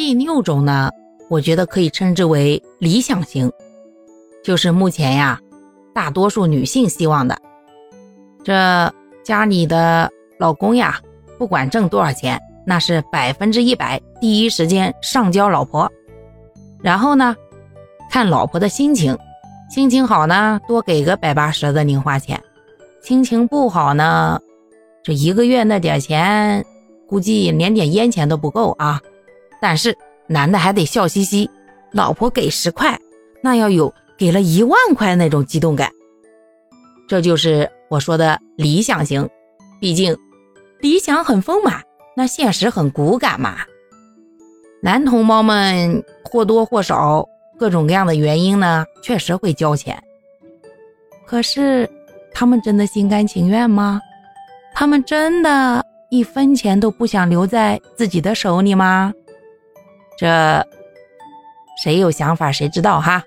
第六种呢，我觉得可以称之为理想型，就是目前呀，大多数女性希望的。这家里的老公呀，不管挣多少钱，那是百分之一百第一时间上交老婆。然后呢，看老婆的心情，心情好呢，多给个百八十的零花钱；心情不好呢，这一个月那点钱，估计连点烟钱都不够啊。但是男的还得笑嘻嘻，老婆给十块，那要有给了一万块那种激动感。这就是我说的理想型，毕竟理想很丰满，那现实很骨感嘛。男同胞们或多或少各种各样的原因呢，确实会交钱。可是他们真的心甘情愿吗？他们真的一分钱都不想留在自己的手里吗？这谁有想法谁知道哈？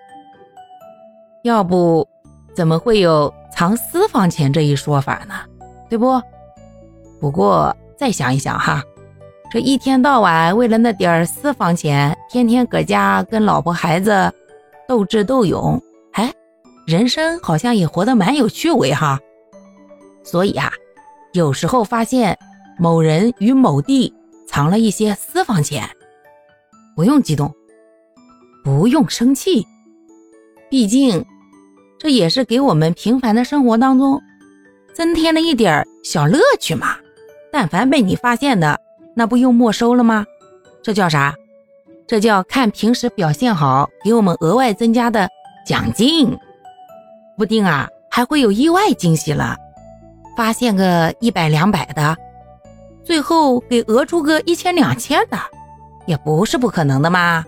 要不怎么会有藏私房钱这一说法呢？对不？不过再想一想哈，这一天到晚为了那点儿私房钱，天天搁家跟老婆孩子斗智斗勇，哎，人生好像也活得蛮有趣味哈。所以啊，有时候发现某人与某地藏了一些私房钱。不用激动，不用生气，毕竟这也是给我们平凡的生活当中增添了一点小乐趣嘛。但凡被你发现的，那不又没收了吗？这叫啥？这叫看平时表现好，给我们额外增加的奖金。不定啊，还会有意外惊喜了。发现个一百两百的，最后给讹出个一千两千的。也不是不可能的嘛。